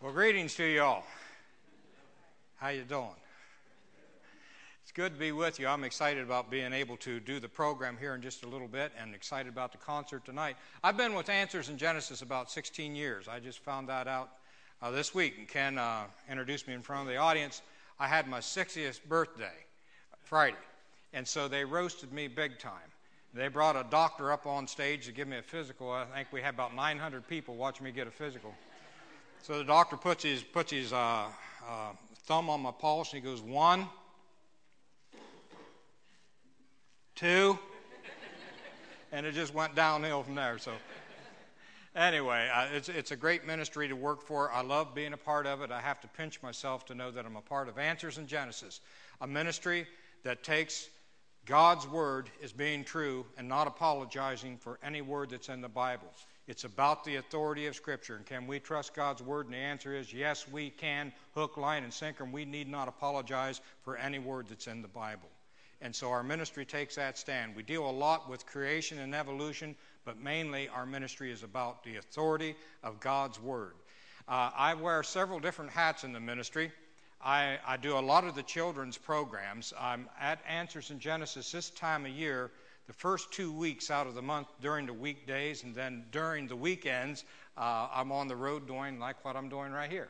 Well, greetings to you all. How you doing? It's good to be with you. I'm excited about being able to do the program here in just a little bit and excited about the concert tonight. I've been with Answers in Genesis about 16 years. I just found that out uh, this week, and Ken uh, introduced me in front of the audience. I had my 60th birthday Friday, and so they roasted me big time. They brought a doctor up on stage to give me a physical. I think we had about 900 people watching me get a physical. So the doctor puts his, puts his uh, uh, thumb on my pulse and he goes, one, two, and it just went downhill from there. So, anyway, it's, it's a great ministry to work for. I love being a part of it. I have to pinch myself to know that I'm a part of Answers in Genesis, a ministry that takes God's word as being true and not apologizing for any word that's in the Bible. It's about the authority of Scripture. And can we trust God's Word? And the answer is yes, we can. Hook, line, and sinker. And we need not apologize for any word that's in the Bible. And so our ministry takes that stand. We deal a lot with creation and evolution, but mainly our ministry is about the authority of God's Word. Uh, I wear several different hats in the ministry. I, I do a lot of the children's programs. I'm at Answers in Genesis this time of year the first two weeks out of the month during the weekdays, and then during the weekends, uh, I'm on the road doing like what I'm doing right here.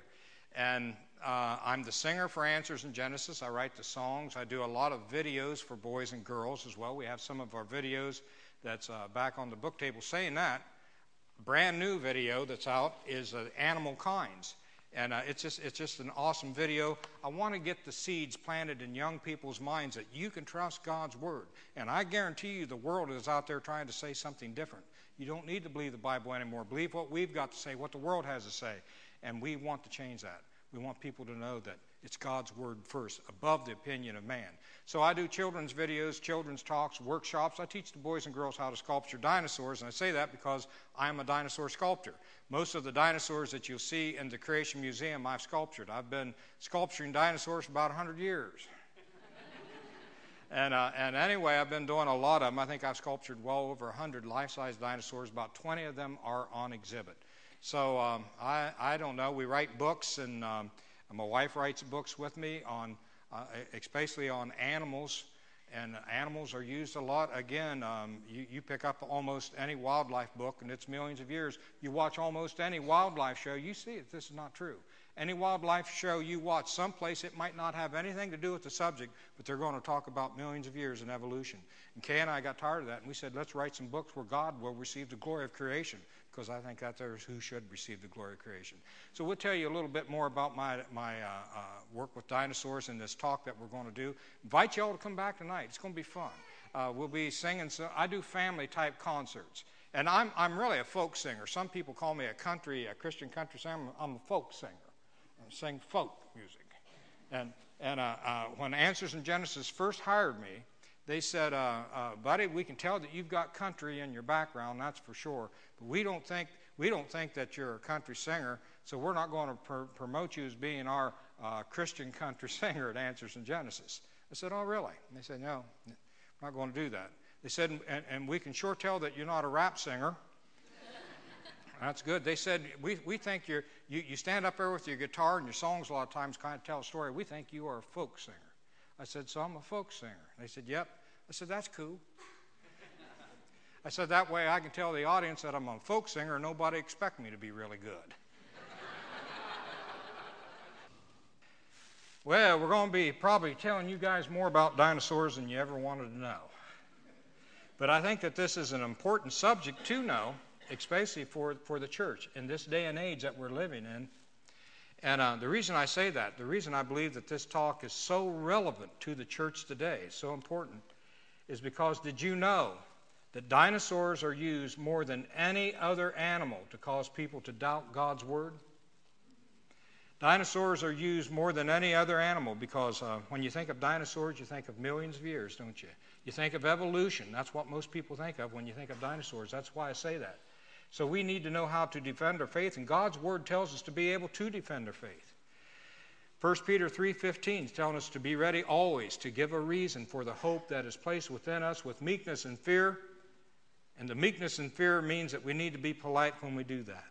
And uh, I'm the singer for Answers in Genesis. I write the songs. I do a lot of videos for boys and girls as well. We have some of our videos that's uh, back on the book table. Saying that, brand new video that's out is uh, Animal Kinds. And uh, it's, just, it's just an awesome video. I want to get the seeds planted in young people's minds that you can trust God's Word. And I guarantee you the world is out there trying to say something different. You don't need to believe the Bible anymore. Believe what we've got to say, what the world has to say. And we want to change that. We want people to know that it's God's Word first, above the opinion of man. So I do children's videos, children's talks, workshops. I teach the boys and girls how to sculpture dinosaurs, and I say that because I'm a dinosaur sculptor. Most of the dinosaurs that you'll see in the Creation Museum, I've sculptured. I've been sculpturing dinosaurs for about 100 years. and, uh, and anyway, I've been doing a lot of them. I think I've sculptured well over 100 life size dinosaurs. About 20 of them are on exhibit. So um, I, I don't know. We write books, and um, my wife writes books with me on uh, especially on animals. And animals are used a lot. Again, um, you, you, pick up almost any wildlife book, and it's millions of years. You watch almost any wildlife show, you see that this is not true. Any wildlife show you watch, someplace it might not have anything to do with the subject, but they're going to talk about millions of years in evolution. And Kay and I got tired of that, and we said, let's write some books where God will receive the glory of creation because I think that's who should receive the glory of creation. So we'll tell you a little bit more about my, my uh, uh, work with dinosaurs in this talk that we're going to do. Invite you all to come back tonight. It's going to be fun. Uh, we'll be singing. So I do family type concerts. And I'm, I'm really a folk singer. Some people call me a country, a Christian country singer. I'm, I'm a folk singer. I sing folk music. And, and uh, uh, when Answers in Genesis first hired me, they said, uh, uh, buddy, we can tell that you've got country in your background, that's for sure. But we don't think, we don't think that you're a country singer, so we're not going to pr- promote you as being our uh, Christian country singer at Answers in Genesis. I said, oh, really? And they said, no, I'm not going to do that. They said, and, and we can sure tell that you're not a rap singer. That's good. They said, we, we think you're, you, you stand up there with your guitar and your songs a lot of times kind of tell a story. We think you are a folk singer. I said, So I'm a folk singer. They said, Yep. I said, That's cool. I said, That way I can tell the audience that I'm a folk singer and nobody expect me to be really good. well, we're going to be probably telling you guys more about dinosaurs than you ever wanted to know. But I think that this is an important subject to know, especially for, for the church in this day and age that we're living in and uh, the reason I say that, the reason I believe that this talk is so relevant to the church today, so important, is because did you know that dinosaurs are used more than any other animal to cause people to doubt God's word? Dinosaurs are used more than any other animal because uh, when you think of dinosaurs, you think of millions of years, don't you? You think of evolution. That's what most people think of when you think of dinosaurs. That's why I say that. So we need to know how to defend our faith, and God's word tells us to be able to defend our faith. 1 Peter 3:15 is telling us to be ready always to give a reason for the hope that is placed within us with meekness and fear. And the meekness and fear means that we need to be polite when we do that.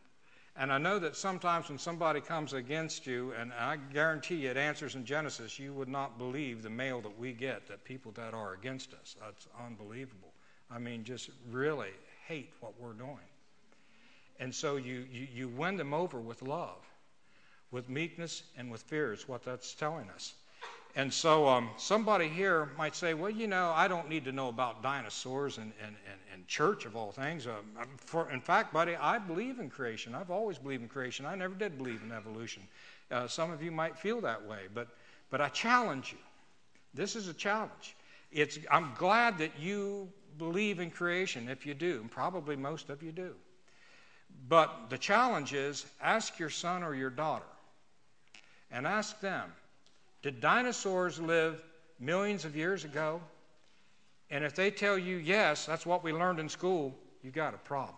And I know that sometimes when somebody comes against you, and I guarantee you it answers in Genesis, you would not believe the mail that we get that people that are against us. That's unbelievable. I mean, just really hate what we're doing. And so you, you, you win them over with love, with meekness, and with fear, is what that's telling us. And so um, somebody here might say, well, you know, I don't need to know about dinosaurs and, and, and, and church of all things. Um, for, in fact, buddy, I believe in creation. I've always believed in creation. I never did believe in evolution. Uh, some of you might feel that way, but, but I challenge you. This is a challenge. It's, I'm glad that you believe in creation, if you do, and probably most of you do. But the challenge is ask your son or your daughter and ask them did dinosaurs live millions of years ago? And if they tell you yes, that's what we learned in school, you got a problem.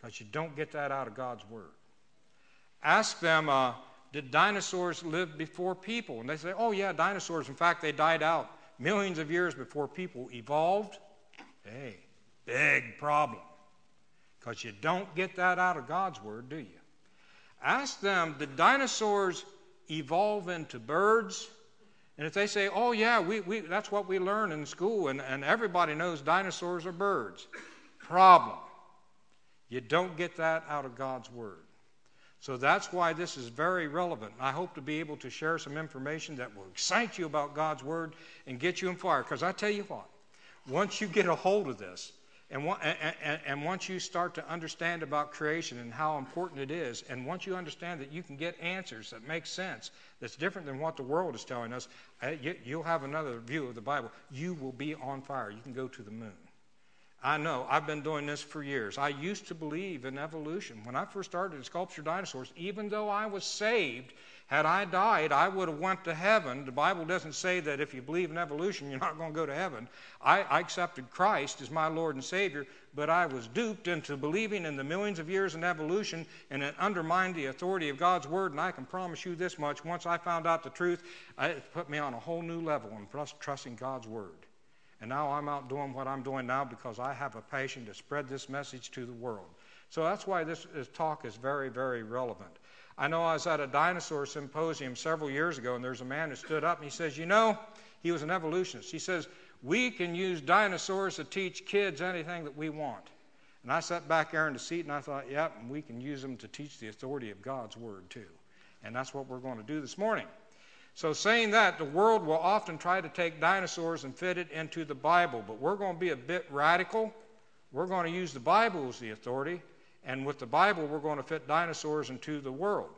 Because you don't get that out of God's Word. Ask them, uh, did dinosaurs live before people? And they say, oh, yeah, dinosaurs. In fact, they died out millions of years before people evolved. Hey, big problem. Because you don't get that out of God's Word, do you? Ask them, did dinosaurs evolve into birds. And if they say, oh, yeah, we, we, that's what we learn in school, and, and everybody knows dinosaurs are birds, problem. You don't get that out of God's Word. So that's why this is very relevant. I hope to be able to share some information that will excite you about God's Word and get you in fire. Because I tell you what, once you get a hold of this, and, and, once you start to understand about creation and how important it is, and once you understand that you can get answers that make sense, that's different than what the world is telling us, uh, you'll have another view of the Bible. You will be on fire. You can go to the moon. I know. I've been doing this for years. I used to believe in evolution. When I first started to sculpture dinosaurs, even though I was saved, had I died, I would have went to heaven. The Bible doesn't say that if you believe in evolution, you're not going to go to heaven. I, I accepted Christ as my Lord and Savior, but I was duped into believing in the millions of years in evolution, and it undermined the authority of God's Word. And I can promise you this much: once I found out the truth, it put me on a whole new level in trusting God's Word. And now I'm out doing what I'm doing now because I have a passion to spread this message to the world. So that's why this, this talk is very, very relevant. I know I was at a dinosaur symposium several years ago, and there's a man who stood up and he says, You know, he was an evolutionist. He says, We can use dinosaurs to teach kids anything that we want. And I sat back there in the seat and I thought, Yep, and we can use them to teach the authority of God's Word too. And that's what we're going to do this morning. So, saying that, the world will often try to take dinosaurs and fit it into the Bible, but we're going to be a bit radical. We're going to use the Bible as the authority and with the Bible, we're going to fit dinosaurs into the world.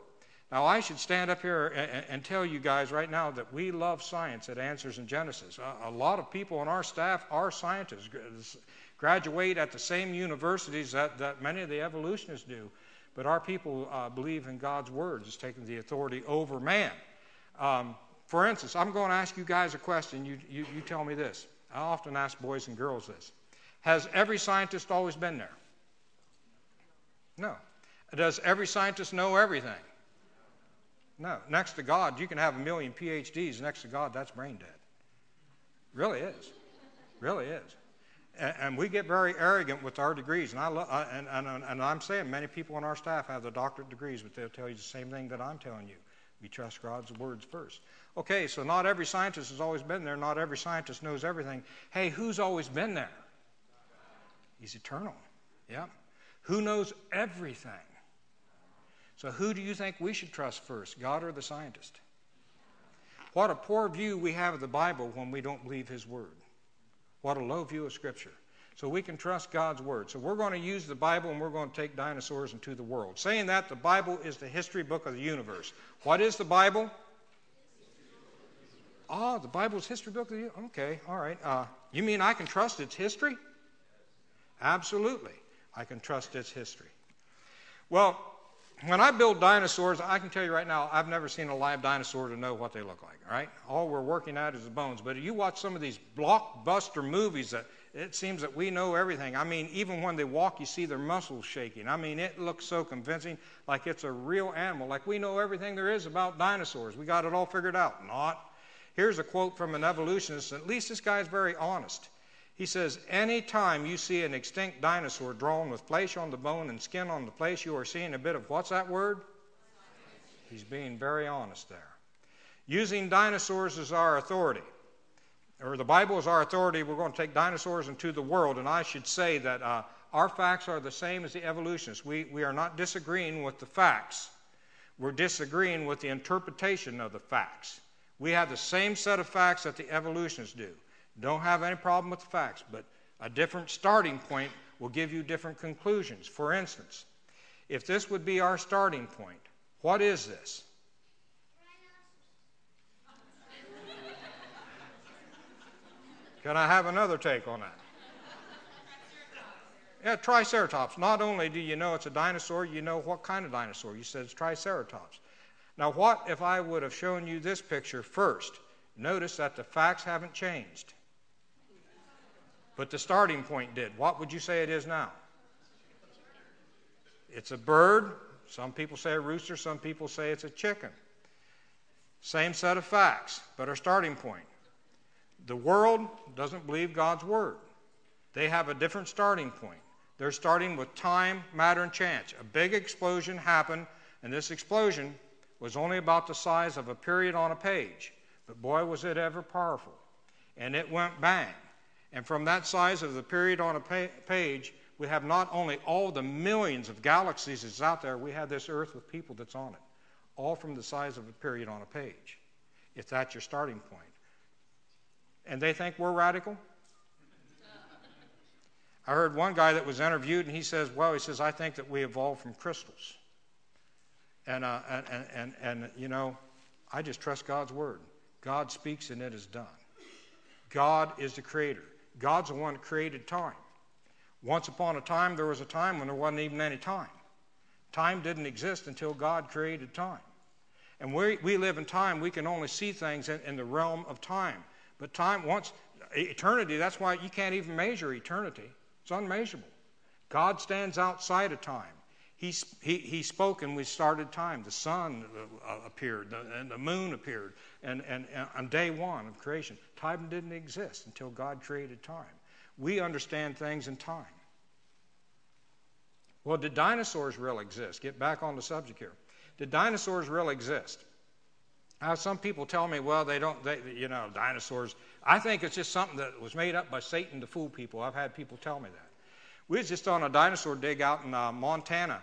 Now, I should stand up here and, tell you guys right now that we love science at Answers in Genesis. A, a lot of people on our staff are scientists, graduate at the same universities that, that many of the evolutionists do. But our people uh, believe in God's words as taking the authority over man. Um, for instance, I'm going to ask you guys a question. You, you, you tell me this. I often ask boys and girls this Has every scientist always been there? No. Does every scientist know everything? No. Next to God, you can have a million PhDs. Next to God, that's brain dead. Really is. Really is. And, and we get very arrogant with our degrees. And, I lo- and, and, and I'm saying many people on our staff have the doctorate degrees, but they'll tell you the same thing that I'm telling you. We trust God's words first. Okay, so not every scientist has always been there. Not every scientist knows everything. Hey, who's always been there? He's eternal. Yeah. Who knows everything? So, who do you think we should trust first, God or the scientist? What a poor view we have of the Bible when we don't believe His Word. What a low view of Scripture. So, we can trust God's Word. So, we're going to use the Bible and we're going to take dinosaurs into the world. Saying that, the Bible is the history book of the universe. What is the Bible? Oh, the Bible's history book of the universe. Okay, all right. Uh, you mean I can trust its history? Absolutely. I can trust its history. Well, when I build dinosaurs, I can tell you right now, I've never seen a live dinosaur to know what they look like, all right? All we're working at is the bones. But if you watch some of these blockbuster movies that it seems that we know everything. I mean, even when they walk, you see their muscles shaking. I mean, it looks so convincing, like it's a real animal, like we know everything there is about dinosaurs. We got it all figured out. Not. Here's a quote from an evolutionist. At least this guy's very honest. He says, anytime you see an extinct dinosaur drawn with flesh on the bone and skin on the place, you are seeing a bit of what's that word? He's being very honest there. Using dinosaurs as our authority, or the Bible as our authority, we're going to take dinosaurs into the world. And I should say that uh, our facts are the same as the evolutionists. We, we are not disagreeing with the facts, we're disagreeing with the interpretation of the facts. We have the same set of facts that the evolutionists do. Don't have any problem with the facts, but a different starting point will give you different conclusions. For instance, if this would be our starting point, what is this? Can I have another take on that? Yeah, Triceratops. Not only do you know it's a dinosaur, you know what kind of dinosaur. You said it's Triceratops. Now, what if I would have shown you this picture first? Notice that the facts haven't changed. But the starting point did. What would you say it is now? It's a bird. Some people say a rooster, some people say it's a chicken. Same set of facts, but our starting point. The world doesn't believe God's word. They have a different starting point. They're starting with time, matter, and chance. A big explosion happened, and this explosion was only about the size of a period on a page. But boy, was it ever powerful. And it went bang. And from that size of the period on a page, we have not only all the millions of galaxies that's out there, we have this earth with people that's on it. All from the size of a period on a page, if that's your starting point. And they think we're radical? I heard one guy that was interviewed, and he says, Well, he says, I think that we evolved from crystals. And, uh, and, and, and, and, you know, I just trust God's word. God speaks, and it is done. God is the creator. God's the one that created time. Once upon a time, there was a time when there wasn't even any time. Time didn't exist until God created time. And we, we live in time, we can only see things in, in the realm of time. But time, once, eternity, that's why you can't even measure eternity. It's unmeasurable. God stands outside of time. He, he, spoke and we started time. The sun uh, appeared, and the moon appeared, and, and, and on day one of creation. Time didn't exist until God created time. We understand things in time. Well, did dinosaurs really exist? Get back on the subject here. Did dinosaurs really exist? Now, some people tell me, well, they don't, they, you know, dinosaurs. I think it's just something that was made up by Satan to fool people. I've had people tell me that. We was just on a dinosaur dig out in uh, Montana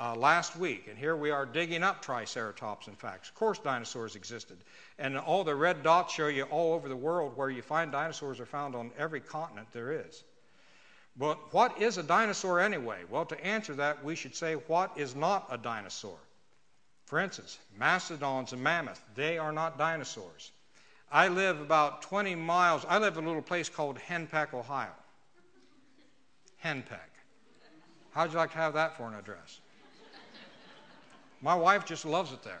uh, last week, and here we are digging up Triceratops, in fact. Of course, dinosaurs existed. And all the red dots show you all over the world where you find dinosaurs are found on every continent there is. But what is a dinosaur anyway? Well, to answer that, we should say, what is not a dinosaur? For instance, mastodons and mammoths, they are not dinosaurs. I live about 20 miles, I live in a little place called Henpeck, Ohio. Henpeck. How'd you like to have that for an address? My wife just loves it there.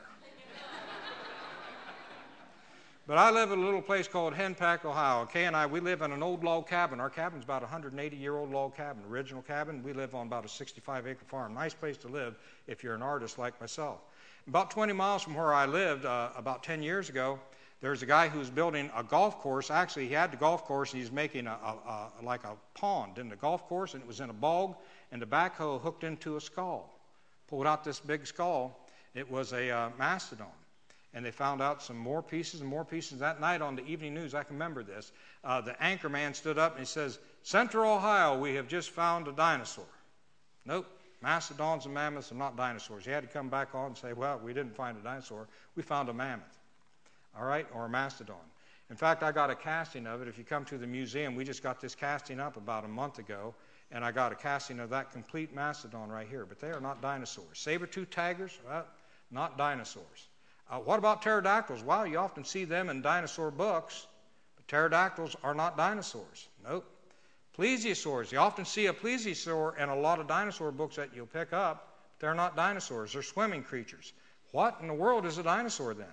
But I live in a little place called Henpeck, Ohio. Kay and I, we live in an old log cabin. Our cabin's about a 180 year old log cabin, original cabin. We live on about a 65 acre farm. Nice place to live if you're an artist like myself. About 20 miles from where I lived, uh, about 10 years ago, there's a guy who's building a golf course. Actually, he had the golf course and he's making a, a, a, like a pond in the golf course, and it was in a bog, and the backhoe hooked into a skull. Pulled out this big skull. It was a uh, mastodon and they found out some more pieces and more pieces. That night on the evening news, I can remember this. Uh, the anchor man stood up and he says, Central Ohio, we have just found a dinosaur. Nope, mastodons and mammoths are not dinosaurs. He had to come back on and say, Well, we didn't find a dinosaur, we found a mammoth, all right, or a mastodon. In fact, I got a casting of it. If you come to the museum, we just got this casting up about a month ago, and I got a casting of that complete mastodon right here. But they are not dinosaurs. Saber-toothed tigers, well, not dinosaurs. Uh, what about pterodactyls? Well, you often see them in dinosaur books, but pterodactyls are not dinosaurs. Nope. Plesiosaurs, you often see a plesiosaur in a lot of dinosaur books that you'll pick up, but they're not dinosaurs, they're swimming creatures. What in the world is a dinosaur then?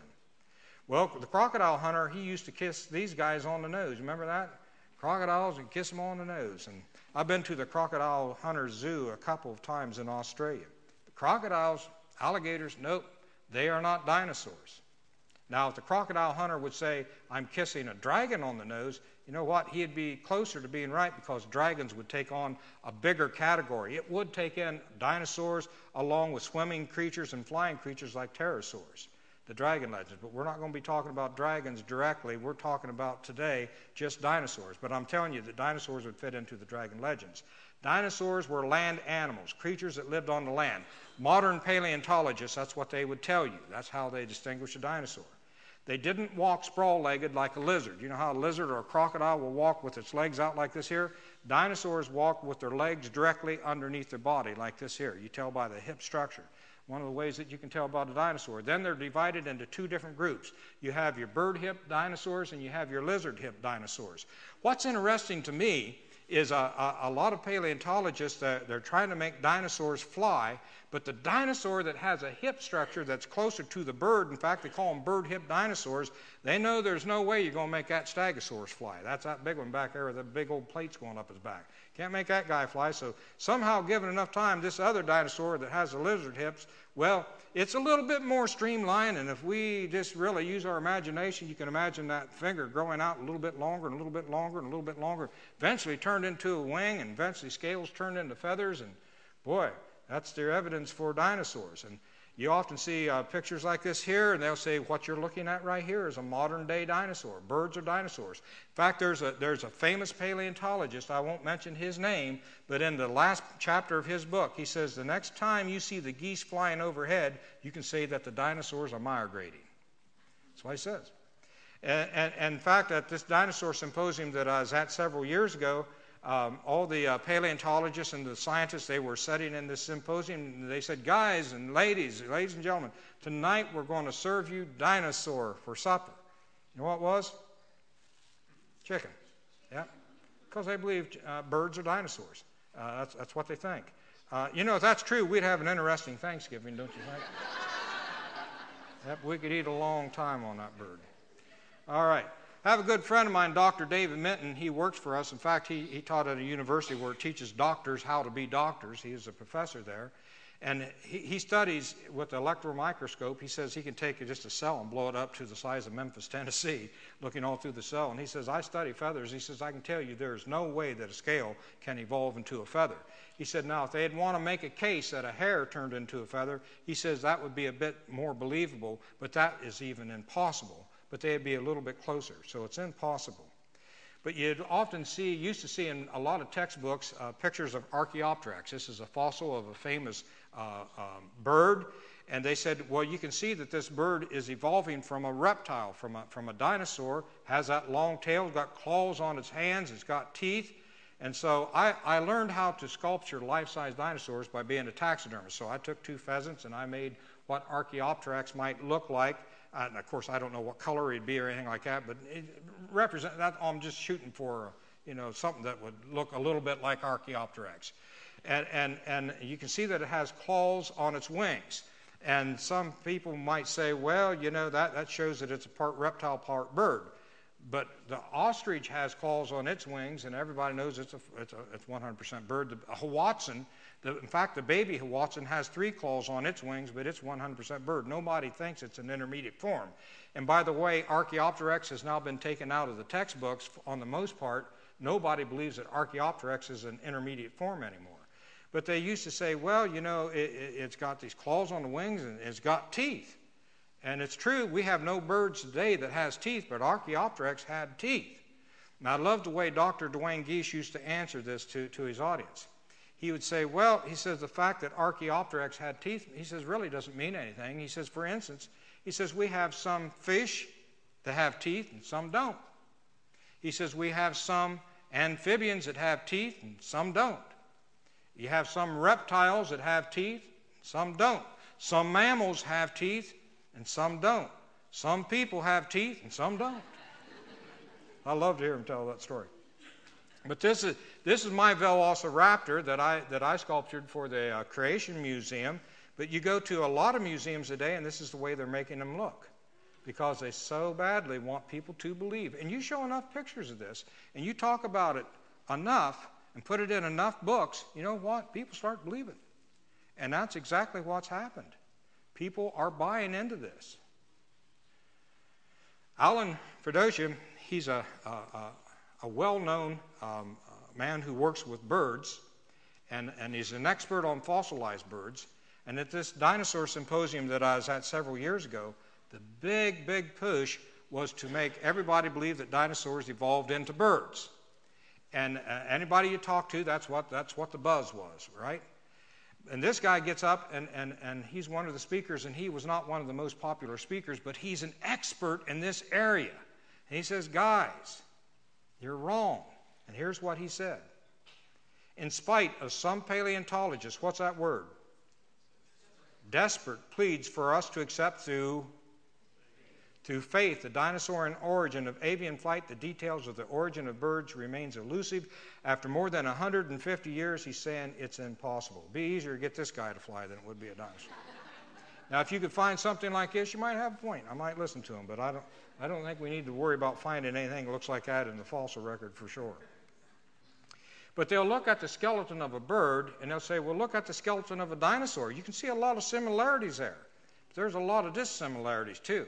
Well, the crocodile hunter, he used to kiss these guys on the nose. Remember that? Crocodiles and kiss them on the nose. And I've been to the crocodile hunter zoo a couple of times in Australia. The crocodiles, alligators, nope, they are not dinosaurs. Now, if the crocodile hunter would say, I'm kissing a dragon on the nose, you know what? He'd be closer to being right because dragons would take on a bigger category. It would take in dinosaurs along with swimming creatures and flying creatures like pterosaurs, the dragon legends. But we're not going to be talking about dragons directly. We're talking about today just dinosaurs. But I'm telling you that dinosaurs would fit into the dragon legends. Dinosaurs were land animals, creatures that lived on the land. Modern paleontologists, that's what they would tell you. That's how they distinguish a dinosaur. They didn't walk sprawl legged like a lizard. You know how a lizard or a crocodile will walk with its legs out like this here? Dinosaurs walked with their legs directly underneath their body like this here. You tell by the hip structure. One of the ways that you can tell about a dinosaur. Then they're divided into two different groups. You have your bird hip dinosaurs and you have your lizard hip dinosaurs. What's interesting to me is a, a, a lot of paleontologists, they're, they're trying to make dinosaurs fly, but the dinosaur that has a hip structure that's closer to the bird, in fact, they call them bird hip dinosaurs, they know there's no way you're going to make that stegosaurus fly. That's that big one back there with the big old plates going up his back. Can't make that guy fly. So somehow, given enough time, this other dinosaur that has the lizard hips, well, it's a little bit more streamlined. And if we just really use our imagination, you can imagine that finger growing out a little bit longer and a little bit longer and a little bit longer. Eventually turned into a wing, and eventually scales turned into feathers. And boy, that's their evidence for dinosaurs. And you often see uh, pictures like this here, and they'll say, What you're looking at right here is a modern day dinosaur. Birds are dinosaurs. In fact, there's a, there's a famous paleontologist, I won't mention his name, but in the last chapter of his book, he says, The next time you see the geese flying overhead, you can say that the dinosaurs are migrating. That's what he says. And, and, and in fact, at this dinosaur symposium that I was at several years ago, um, all the uh, paleontologists and the scientists they were sitting in this symposium they said guys and ladies ladies and gentlemen tonight we're going to serve you dinosaur for supper. You know what it was? Chicken. Yeah. Because they believe uh, birds are dinosaurs. Uh, that's, that's what they think. Uh, you know if that's true we'd have an interesting thanksgiving don't you think? Yep, we could eat a long time on that bird. All right I have a good friend of mine, Dr. David Menton. He works for us. In fact, he, he taught at a university where it teaches doctors how to be doctors. He is a professor there. And he, he studies with the electron microscope. He says he can take just a cell and blow it up to the size of Memphis, Tennessee, looking all through the cell. And he says, I study feathers. He says, I can tell you there is no way that a scale can evolve into a feather. He said, now, if they'd want to make a case that a hair turned into a feather, he says that would be a bit more believable, but that is even impossible but they'd be a little bit closer. So it's impossible. But you'd often see, used to see in a lot of textbooks, uh, pictures of Archaeopteryx. This is a fossil of a famous uh, um, bird. And they said, well, you can see that this bird is evolving from a reptile, from a, from a dinosaur, has that long tail, got claws on its hands, it's got teeth. And so I, I learned how to sculpture life size dinosaurs by being a taxidermist. So I took two pheasants and I made what Archaeopteryx might look like uh, of course, I don't know what color he'd be or anything like that, but represent that. I'm just shooting for you know something that would look a little bit like Archaeopteryx, and and and you can see that it has claws on its wings. And some people might say, well, you know that that shows that it's a part reptile, part bird. But the ostrich has claws on its wings, and everybody knows it's a it's a it's 100% bird. The Hoatzin in fact, the baby Hoatzin has three claws on its wings, but it's 100% bird. Nobody thinks it's an intermediate form. And by the way, Archaeopteryx has now been taken out of the textbooks on the most part. Nobody believes that Archaeopteryx is an intermediate form anymore. But they used to say, well, you know, it, has got these claws on the wings and it's got teeth. And it's true, we have no birds today that has teeth, but Archaeopteryx had teeth. Now, I love the way Dr. Duane Gish used to answer this to, to his audience he would say, well, he says the fact that Archaeopteryx had teeth, he says, really doesn't mean anything. He says, for instance, he says, we have some fish that have teeth and some don't. He says, we have some amphibians that have teeth and some don't. You have some reptiles that have teeth, some don't. Some mammals have teeth and some don't. Some people have teeth and some don't. I love to hear him tell that story. But this is, this is my Velociraptor that I, that I sculptured for the uh, Creation Museum. But you go to a lot of museums today, and this is the way they're making them look because they so badly want people to believe. And you show enough pictures of this, and you talk about it enough and put it in enough books, you know what? People start believing. And that's exactly what's happened. People are buying into this. Alan Feduccia, he's a, a well known um, man who works with birds, and, and he's an expert on fossilized birds. And at this dinosaur symposium that I was at several years ago, the big, big push was to make everybody believe that dinosaurs evolved into birds. And uh, anybody you talk to, that's what, that's what the buzz was, right? And this guy gets up, and, and, and he's one of the speakers, and he was not one of the most popular speakers, but he's an expert in this area. And he says, Guys, you're wrong. And here's what he said In spite of some paleontologists, what's that word? Desperate pleads for us to accept through through faith, the dinosaur origin of avian flight, the details of the origin of birds remains elusive. After more than 150 years, he's saying it's impossible. It'd be easier to get this guy to fly than it would be a dinosaur. Now, if you could find something like this, you might have a point. I might listen to him, but I don't, I don't think we need to worry about finding anything that looks like that in the fossil record for sure. But they'll look at the skeleton of a bird and they'll say, well, look at the skeleton of a dinosaur. You can see a lot of similarities there. But there's a lot of dissimilarities too.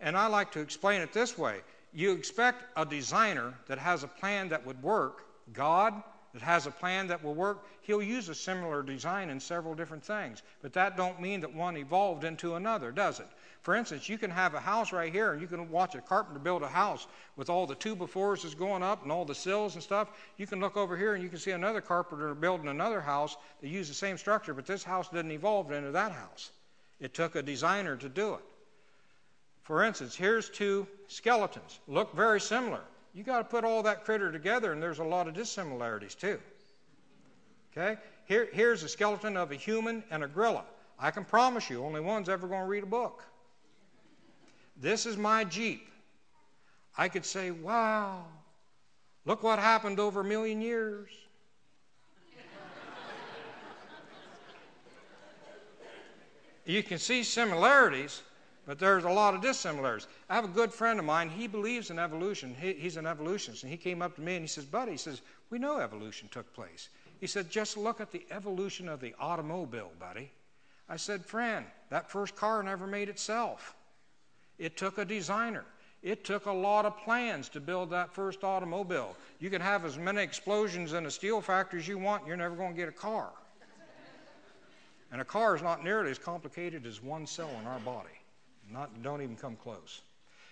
And I like to explain it this way you expect a designer that has a plan that would work, God that has a plan that will work, he'll use a similar design in several different things. But that don't mean that one evolved into another, does it? For instance, you can have a house right here and you can watch a carpenter build a house with all the two by fours going up and all the sills and stuff. You can look over here and you can see another carpenter building another house that used the same structure, but this house didn't evolve into that house. It took a designer to do it. For instance, here's two skeletons. Look very similar. You got to put all that critter together, and there's a lot of dissimilarities too. Okay? Here, here's a skeleton of a human and a gorilla. I can promise you, only one's ever going to read a book. This is my Jeep. I could say, wow, look what happened over a million years. you can see similarities, but there's a lot of dissimilarities. I have a good friend of mine. He believes in evolution. He, he's an evolutionist. And he came up to me and he says, Buddy, he says, we know evolution took place. He said, just look at the evolution of the automobile, buddy. I said, friend, that first car never made itself. It took a designer. It took a lot of plans to build that first automobile. You can have as many explosions in a steel factory as you want, you're never going to get a car. And a car is not nearly as complicated as one cell in our body. Not, don't even come close.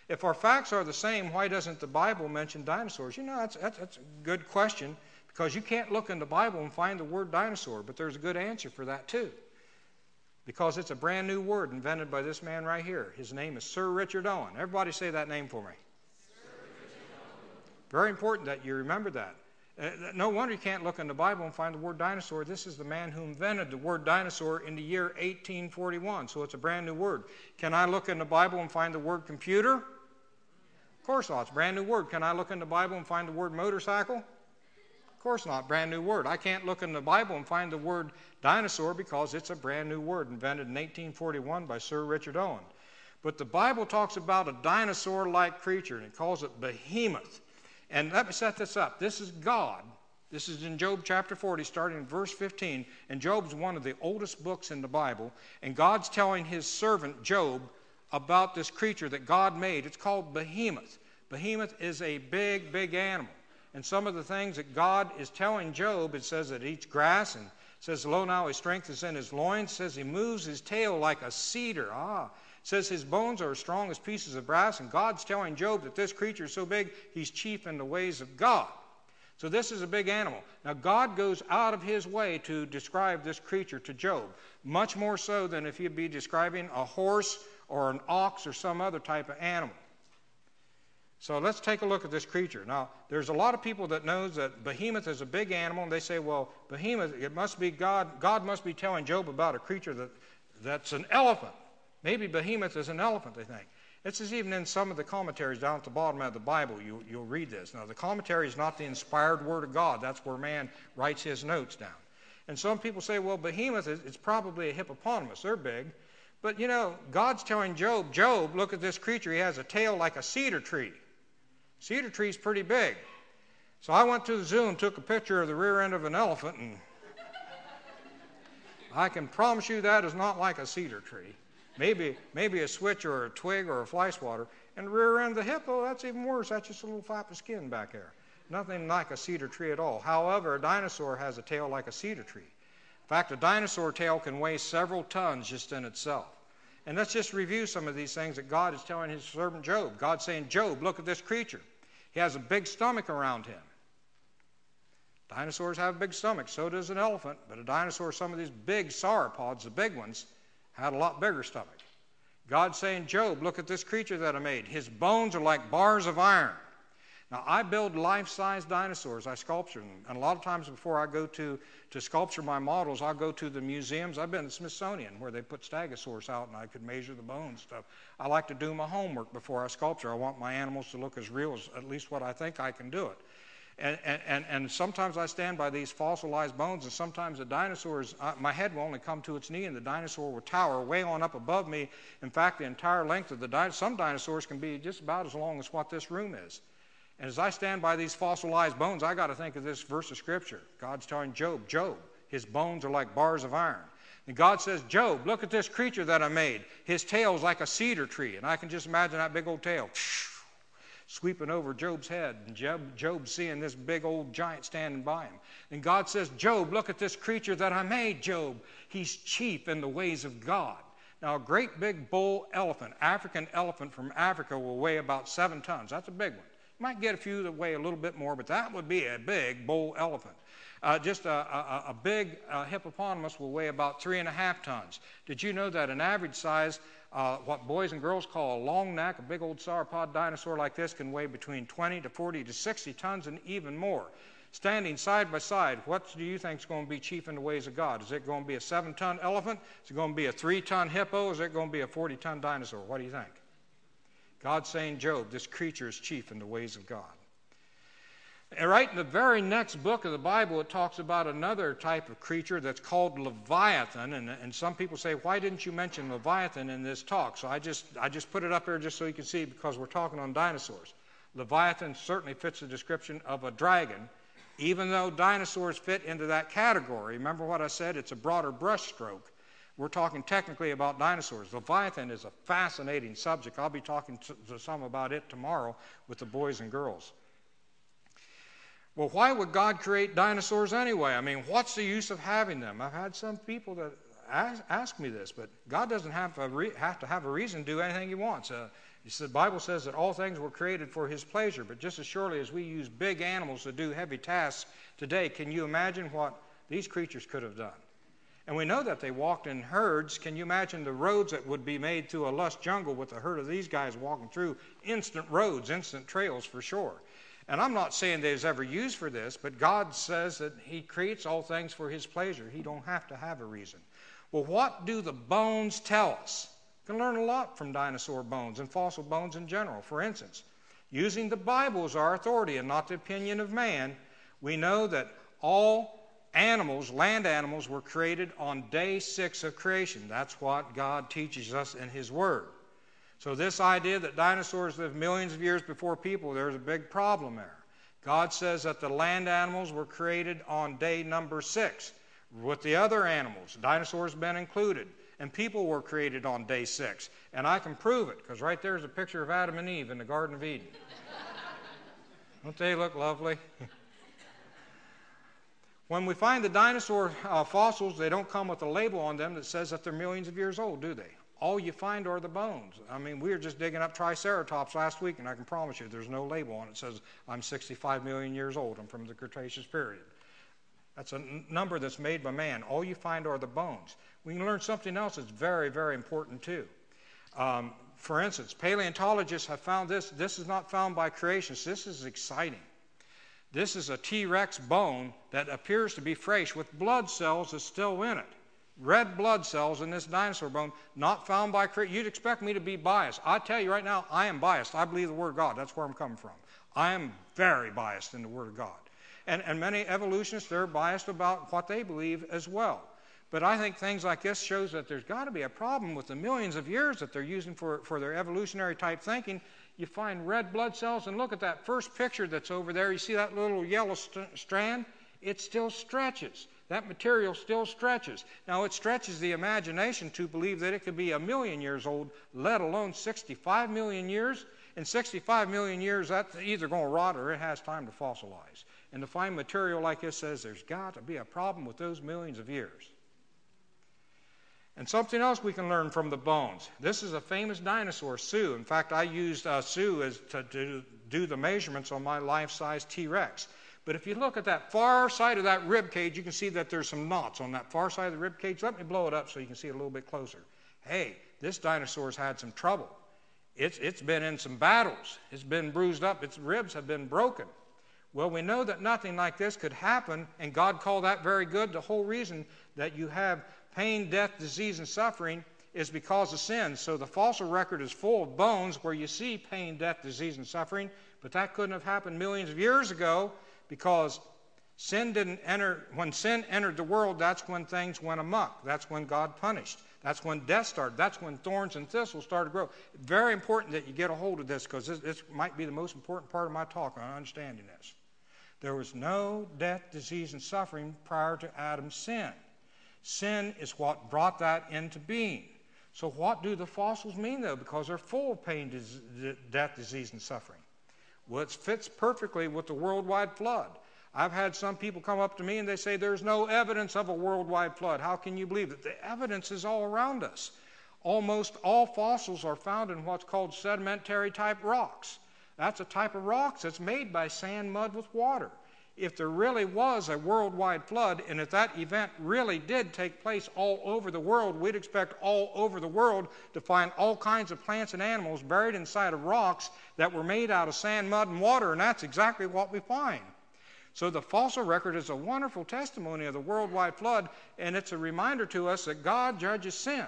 If our facts are the same, why doesn't the Bible mention dinosaurs? You know, that's, that's, that's a good question because you can't look in the Bible and find the word dinosaur, but there's a good answer for that too. Because it's a brand new word invented by this man right here. His name is Sir Richard Owen. Everybody say that name for me. Very important that you remember that. Uh, no wonder you can't look in the Bible and find the word dinosaur. This is the man who invented the word dinosaur in the year 1841, so it's a brand new word. Can I look in the Bible and find the word computer? Of course not. It's a brand new word. Can I look in the Bible and find the word motorcycle? Of course not. Brand new word. I can't look in the Bible and find the word dinosaur because it's a brand new word invented in 1841 by Sir Richard Owen. But the Bible talks about a dinosaur like creature and it calls it behemoth. And let me set this up. This is God. This is in Job chapter 40, starting in verse 15. And Job's one of the oldest books in the Bible. And God's telling his servant Job about this creature that God made. It's called Behemoth. Behemoth is a big, big animal. And some of the things that God is telling Job, it says that he eats grass and says, Lo, now his strength is in his loins. says he moves his tail like a cedar. Ah, says his bones are as strong as pieces of brass, and God's telling Job that this creature is so big, he's chief in the ways of God. So this is a big animal. Now, God goes out of his way to describe this creature to Job, much more so than if he'd be describing a horse or an ox or some other type of animal. So let's take a look at this creature. Now, there's a lot of people that knows that behemoth is a big animal, and they say, well, behemoth, it must be God. God must be telling Job about a creature that, that's an elephant. Maybe behemoth is an elephant, they think. This is even in some of the commentaries down at the bottom of the Bible. You, will read this. Now, the commentary is not the inspired word of God. That's where man writes his notes down. And some people say, well, behemoth is it's probably a hippopotamus. They're big. But, you know, God's telling Job, Job, look at this creature. He has a tail like a cedar tree. Cedar tree's pretty big. So I went to the zoo and took a picture of the rear end of an elephant, and I can promise you that is not like a cedar tree maybe, maybe a switch or a twig or a fly swatter. And rear end the hippo, that's even worse. That's just a little flap of skin back there. Nothing like a cedar tree at all. However, a dinosaur has a tail like a cedar tree. In fact, a dinosaur tail can weigh several tons just in itself. And let's just review some of these things that God is telling his servant Job. God's saying, Job, look at this creature. He has a big stomach around him. Dinosaurs have big stomachs, so does an elephant, but a dinosaur, some of these big sauropods, the big ones, had a lot bigger stomach. God's saying, Job, look at this creature that I made. His bones are like bars of iron. Now, I build life size dinosaurs, I sculpture them. And a lot of times before I go to, to sculpture my models, I'll go to the museums. I've been to Smithsonian where they put stegosaurs out and I could measure the bones and stuff. I like to do my homework before I sculpture. I want my animals to look as real as at least what I think I can do it. And, and, and sometimes I stand by these fossilized bones, and sometimes the dinosaurs, uh, my head will only come to its knee, and the dinosaur will tower way on up above me. In fact, the entire length of the dinosaur, some dinosaurs can be just about as long as what this room is. And as I stand by these fossilized bones, I got to think of this verse of Scripture. God's telling Job, Job, his bones are like bars of iron. And God says, Job, look at this creature that I made. His tail is like a cedar tree. And I can just imagine that big old tail sweeping over Job's head. And Job, Job seeing this big old giant standing by him. And God says, Job, look at this creature that I made, Job. He's chief in the ways of God. Now, a great big bull elephant, African elephant from Africa, will weigh about seven tons. That's a big one. You Might get a few that weigh a little bit more, but that would be a big bull elephant. Uh, just a, a, a big uh, hippopotamus will weigh about three and a half tons. Did you know that an average size, uh, what boys and girls call a long neck, a big old sauropod dinosaur like this, can weigh between 20 to 40 to 60 tons and even more? Standing side by side, what do you think is going to be chief in the ways of God? Is it going to be a seven ton elephant? Is it going to be a three ton hippo? Is it going to be a 40 ton dinosaur? What do you think? God's saying, Job, this creature is chief in the ways of God. And right in the very next book of the Bible, it talks about another type of creature that's called Leviathan. And, and some people say, why didn't you mention Leviathan in this talk? So I just, I just put it up here just so you can see because we're talking on dinosaurs. Leviathan certainly fits the description of a dragon, even though dinosaurs fit into that category. Remember what I said? It's a broader brushstroke. We're talking technically about dinosaurs. Leviathan is a fascinating subject. I'll be talking to, to some about it tomorrow with the boys and girls. Well, why would God create dinosaurs anyway? I mean, what's the use of having them? I've had some people that ask, ask me this, but God doesn't have, re- have, to have a reason to do anything He wants. Uh, the Bible says that all things were created for His pleasure, but just as surely as we use big animals to do heavy tasks today, can you imagine what these creatures could have done? And we know that they walked in herds. Can you imagine the roads that would be made through a lush jungle with a herd of these guys walking through? Instant roads, instant trails for sure. And I'm not saying they was ever used for this, but God says that He creates all things for His pleasure. He don't have to have a reason. Well, what do the bones tell us? You can learn a lot from dinosaur bones and fossil bones in general. For instance, using the Bible as our authority and not the opinion of man, we know that all animals, land animals, were created on day six of creation. That's what God teaches us in His Word. So, this idea that dinosaurs lived millions of years before people, there's a big problem there. God says that the land animals were created on day number six with the other animals, dinosaurs been included, and people were created on day six. And I can prove it because right there's a picture of Adam and Eve in the Garden of Eden. Don't they look lovely? When we find the dinosaur uh, fossils, they don't come with a label on them that says that they're millions of years old, do they? All you find are the bones. I mean, we were just digging up Triceratops last week, and I can promise you there's no label on it says I'm 65 million years old. I'm from the Cretaceous period. That's a n- number that's made by man. All you find are the bones. We can learn something else that's very, very important too. Um, for instance, paleontologists have found this. This is not found by creationists. This is exciting. This is a T Rex bone that appears to be fresh with blood cells that's still in it. Red blood cells in this dinosaur bone, not found by creation. You'd expect me to be biased. I tell you right now, I am biased. I believe the Word of God. That's where I'm coming from. I am very biased in the Word of God. And, and many evolutionists, they're biased about what they believe as well. But I think things like this shows that there's got to be a problem with the millions of years that they're using for, for their evolutionary type thinking you find red blood cells. And look at that first picture that's over there. You see that little yellow st- strand? It still stretches. That material still stretches. Now, it stretches the imagination to believe that it could be a million years old, let alone 65 million years. in 65 million years, that's either going to rot or it has time to fossilize. And to find material like this says there's got to be a problem with those millions of years. And something else we can learn from the bones. This is a famous dinosaur, Sue. In fact, I used uh, Sue as to, to do the measurements on my life-size T-Rex. But if you look at that far side of that rib cage, you can see that there's some knots on that far side of the rib cage. Let me blow it up so you can see it a little bit closer. Hey, this dinosaur's had some trouble. It's, it's been in some battles. It's been bruised up. Its ribs have been broken. Well, we know that nothing like this could happen, and God called that very good. The whole reason that you have pain, death, disease, and suffering is because of sin. So the fossil record is full of bones where you see pain, death, disease, and suffering, but that couldn't have happened millions of years ago because sin didn't enter. When sin entered the world, that's when things went amok. That's when God punished. That's when death started. That's when thorns and thistles started to grow. Very important that you get a hold of this because this, this might be the most important part of my talk on understanding this. There was no death, disease, and suffering prior to Adam's sin. Sin is what brought that into being. So, what do the fossils mean, though? Because they're full of pain, death, disease, and suffering. Well, it fits perfectly with the worldwide flood. I've had some people come up to me and they say, There's no evidence of a worldwide flood. How can you believe it? The evidence is all around us. Almost all fossils are found in what's called sedimentary type rocks. That's a type of rocks that's made by sand mud with water if there really was a worldwide flood and if that event really did take place all over the world, we'd expect all over the world to find all kinds of plants and animals buried inside of rocks that were made out of sand, mud, and water, and that's exactly what we find. So the fossil record is a wonderful testimony of the worldwide flood, and it's a reminder to us that God judges sin.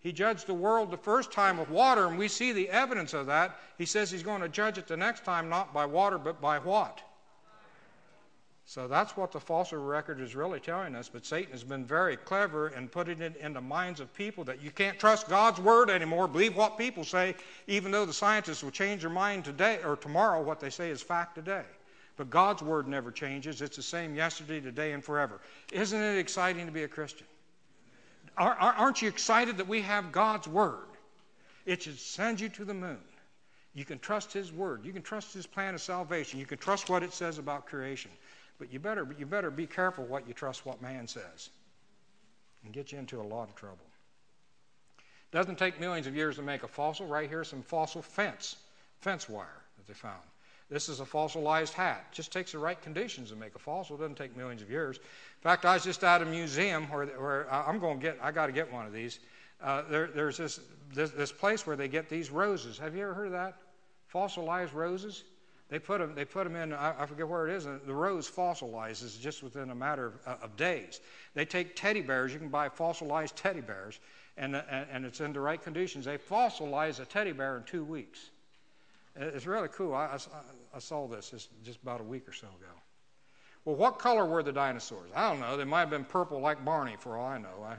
He judged the world the first time with water, and we see the evidence of that. He says he's going to judge it the next time not by water, but by what? So that's what the fossil record is really telling us. But Satan has been very clever in putting it in the minds of people that you can't trust God's word anymore. Believe what people say, even though the scientists will change their mind today or tomorrow. What they say is fact today. But God's word never changes. It's the same yesterday, today, and forever. Isn't it exciting to be a Christian? Aren't you excited that we have God's word? It should send you to the moon. You can trust His word. You can trust His plan of salvation. You can trust what it says about creation. But you better, you better be careful what you trust what man says and get you into a lot of trouble. Doesn't take millions of years to make a fossil. Right here, some fossil fence, fence wire that they found. This is a fossilized hat. Just takes the right conditions to make a fossil. Doesn't take millions of years. In fact, I was just at a museum where, where I'm going to get. I got to get one of these. Uh, there, there's this, this this place where they get these roses. Have you ever heard of that? Fossilized roses. They put them, they put them in, I, I forget where it is, the rose fossilizes just within a matter of, uh, of, days. They take teddy bears, you can buy fossilized teddy bears, and, and, and it's in the right conditions. They fossilize a teddy bear in two weeks. It's really cool. I, I, I saw this just about a week or so ago. Well, what color were the dinosaurs? I don't know. They might have been purple like Barney, for all I know. I,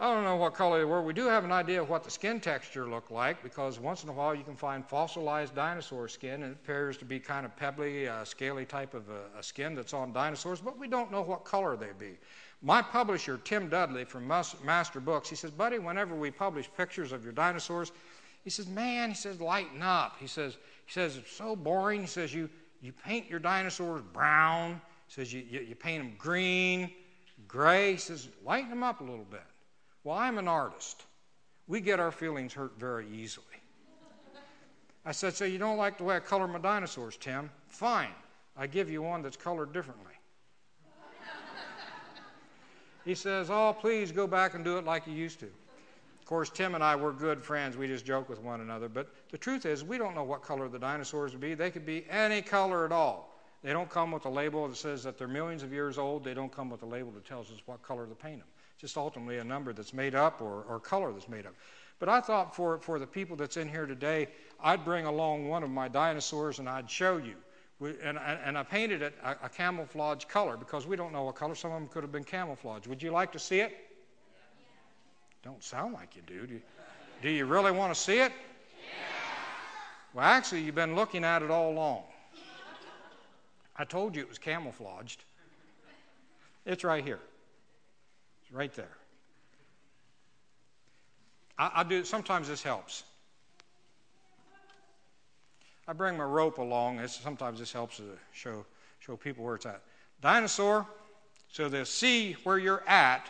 I don't know what color they were. We do have an idea of what the skin texture looked like because once in a while you can find fossilized dinosaur skin and it appears to be kind of pebbly, uh, scaly type of a, a, skin that's on dinosaurs, but we don't know what color they be. My publisher, Tim Dudley from Master Books, he says, Buddy, whenever we publish pictures of your dinosaurs, he says, Man, he says, lighten up. He says, he says it's so boring. He says, You, you paint your dinosaurs brown. He says, you, you, you paint them green, gray. He says, Lighten them up a little bit. Well, I'm an artist. We get our feelings hurt very easily. I said, So you don't like the way I color my dinosaurs, Tim? Fine. I give you one that's colored differently. he says, Oh, please go back and do it like you used to. Of course, Tim and I were good friends. We just joke with one another. But the truth is, we don't know what color the dinosaurs would be. They could be any color at all. They don't come with a label that says that they're millions of years old. They don't come with a label that tells us what color to paint them just ultimately a number that's made up or, or color that's made up. But I thought for, for the people that's in here today, I'd bring along one of my dinosaurs and I'd show you. We, and, and I painted it a, a, camouflage color because we don't know what color. Some of them could have been camouflage. Would you like to see it? Don't sound like you do. Do you, do you really want to see it? Well, actually, you've been looking at it all along. I told you it was camouflaged. It's right here right there. I, I do. Sometimes this helps. I bring my rope along. sometimes this helps to show, show people where it's at. Dinosaur, so they'll see where you're at.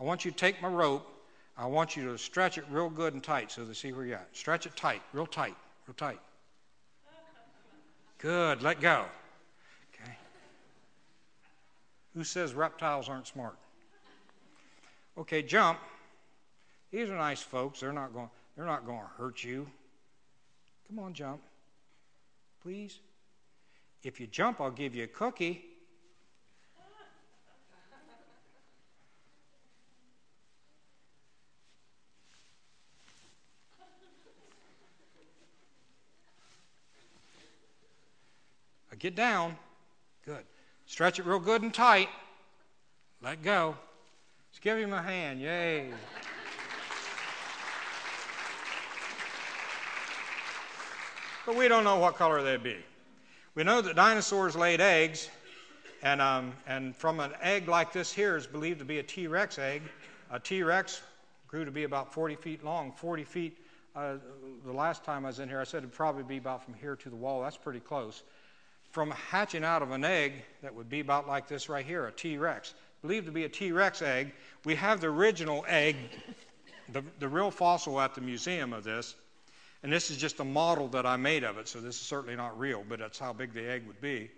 I want you to take my rope. I want you to stretch it real good and tight so they see where you're at. Stretch it tight, real tight, real tight. Good, let go. Okay. Who says reptiles aren't smart? Okay, jump. These are nice folks. They're not going they're not going to hurt you. Come on, jump. Please. If you jump, I'll give you a cookie. Get down. Good. Stretch it real good and tight. Let go. Just give him a hand. Yay. but we don't know what color they'd be. We know that dinosaurs laid eggs, and, um, and from an egg like this here is believed to be a T Rex egg. A T Rex grew to be about 40 feet long. 40 feet, uh, the last time I was in here, I said it'd probably be about from here to the wall. That's pretty close from hatching out of an egg that would be about like this right here, a T Rex. Believed to be a T Rex egg. We have the original egg, the, the real fossil at the museum of this. And this is just a model that I made of it, so this is certainly not real, but that's how big the egg would be.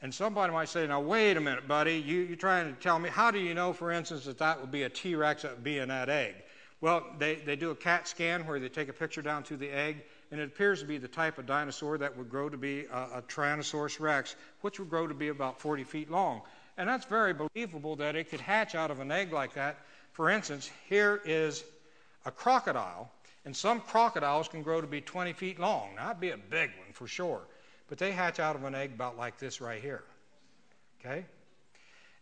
And somebody might say, now, wait a minute, buddy, you, you're trying to tell me, how do you know, for instance, that that would be a T Rex that would be in that egg? Well, they, they do a CAT scan where they take a picture down to the egg, and it appears to be the type of dinosaur that would grow to be a, a Tyrannosaurus rex, which would grow to be about 40 feet long. And that's very believable that it could hatch out of an egg like that. For instance, here is a crocodile, and some crocodiles can grow to be 20 feet long. Now, that'd be a big one for sure. But they hatch out of an egg about like this right here. Okay?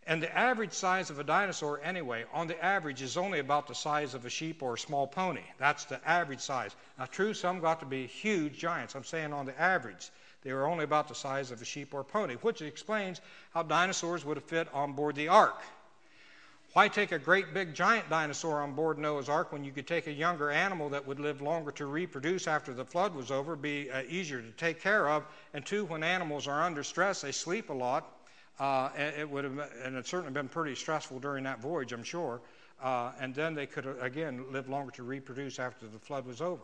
And the average size of a dinosaur, anyway, on the average, is only about the size of a sheep or a small pony. That's the average size. Now, true, some got to be huge giants. I'm saying on the average, they were only about the size of a sheep or a pony, which explains how dinosaurs would have fit on board the ark. Why take a great big giant dinosaur on board Noah's Ark when you could take a younger animal that would live longer to reproduce after the flood was over, be uh, easier to take care of? And two, when animals are under stress, they sleep a lot uh, it would have, and it's certainly been pretty stressful during that voyage, I'm sure. Uh, and then they could, again, live longer to reproduce after the flood was over